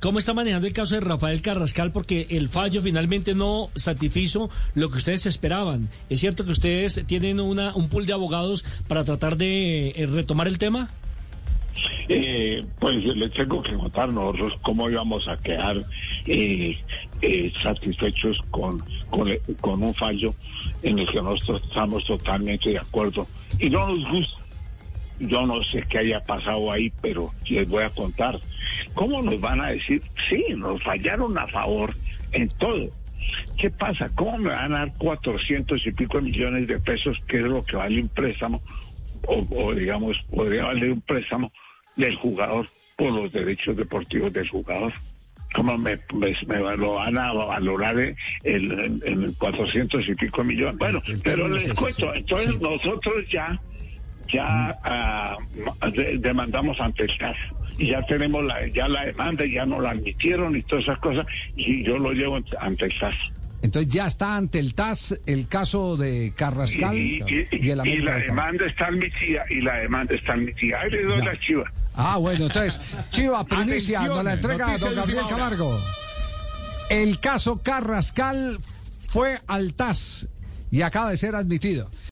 ¿Cómo está manejando el caso de Rafael Carrascal? Porque el fallo finalmente no satisfizo lo que ustedes esperaban. ¿Es cierto que ustedes tienen una, un pool de abogados para tratar de eh, retomar el tema? Eh, pues les tengo que contar nosotros cómo íbamos a quedar eh, eh, satisfechos con, un fallo en el que nosotros estamos totalmente de acuerdo y no nos gusta. Yo no sé qué haya pasado ahí, pero les voy a contar. ¿Cómo nos van a decir? Sí, nos fallaron a favor en todo. ¿Qué pasa? ¿Cómo me van a dar 400 y pico millones de pesos, que es lo que vale un préstamo? O, o digamos, podría valer un préstamo del jugador por los derechos deportivos del jugador. ¿Cómo me, me, me lo van a valorar en, en, en 400 y pico millones? Bueno, pero les cuento, entonces nosotros ya ya uh, de, demandamos ante el CAS y ya tenemos la ya la demanda y ya nos la admitieron y todas esas cosas y yo lo llevo ante el CAS. Entonces ya está ante el TAS el caso de Carrascal y, y, y, el y la demanda está admitida y la demanda está admitida. Ahí le doy la chiva. Ah, bueno, entonces, Chiva, primicia, nos la entrega don Gabriel Camargo. El caso Carrascal fue al TAS y acaba de ser admitido.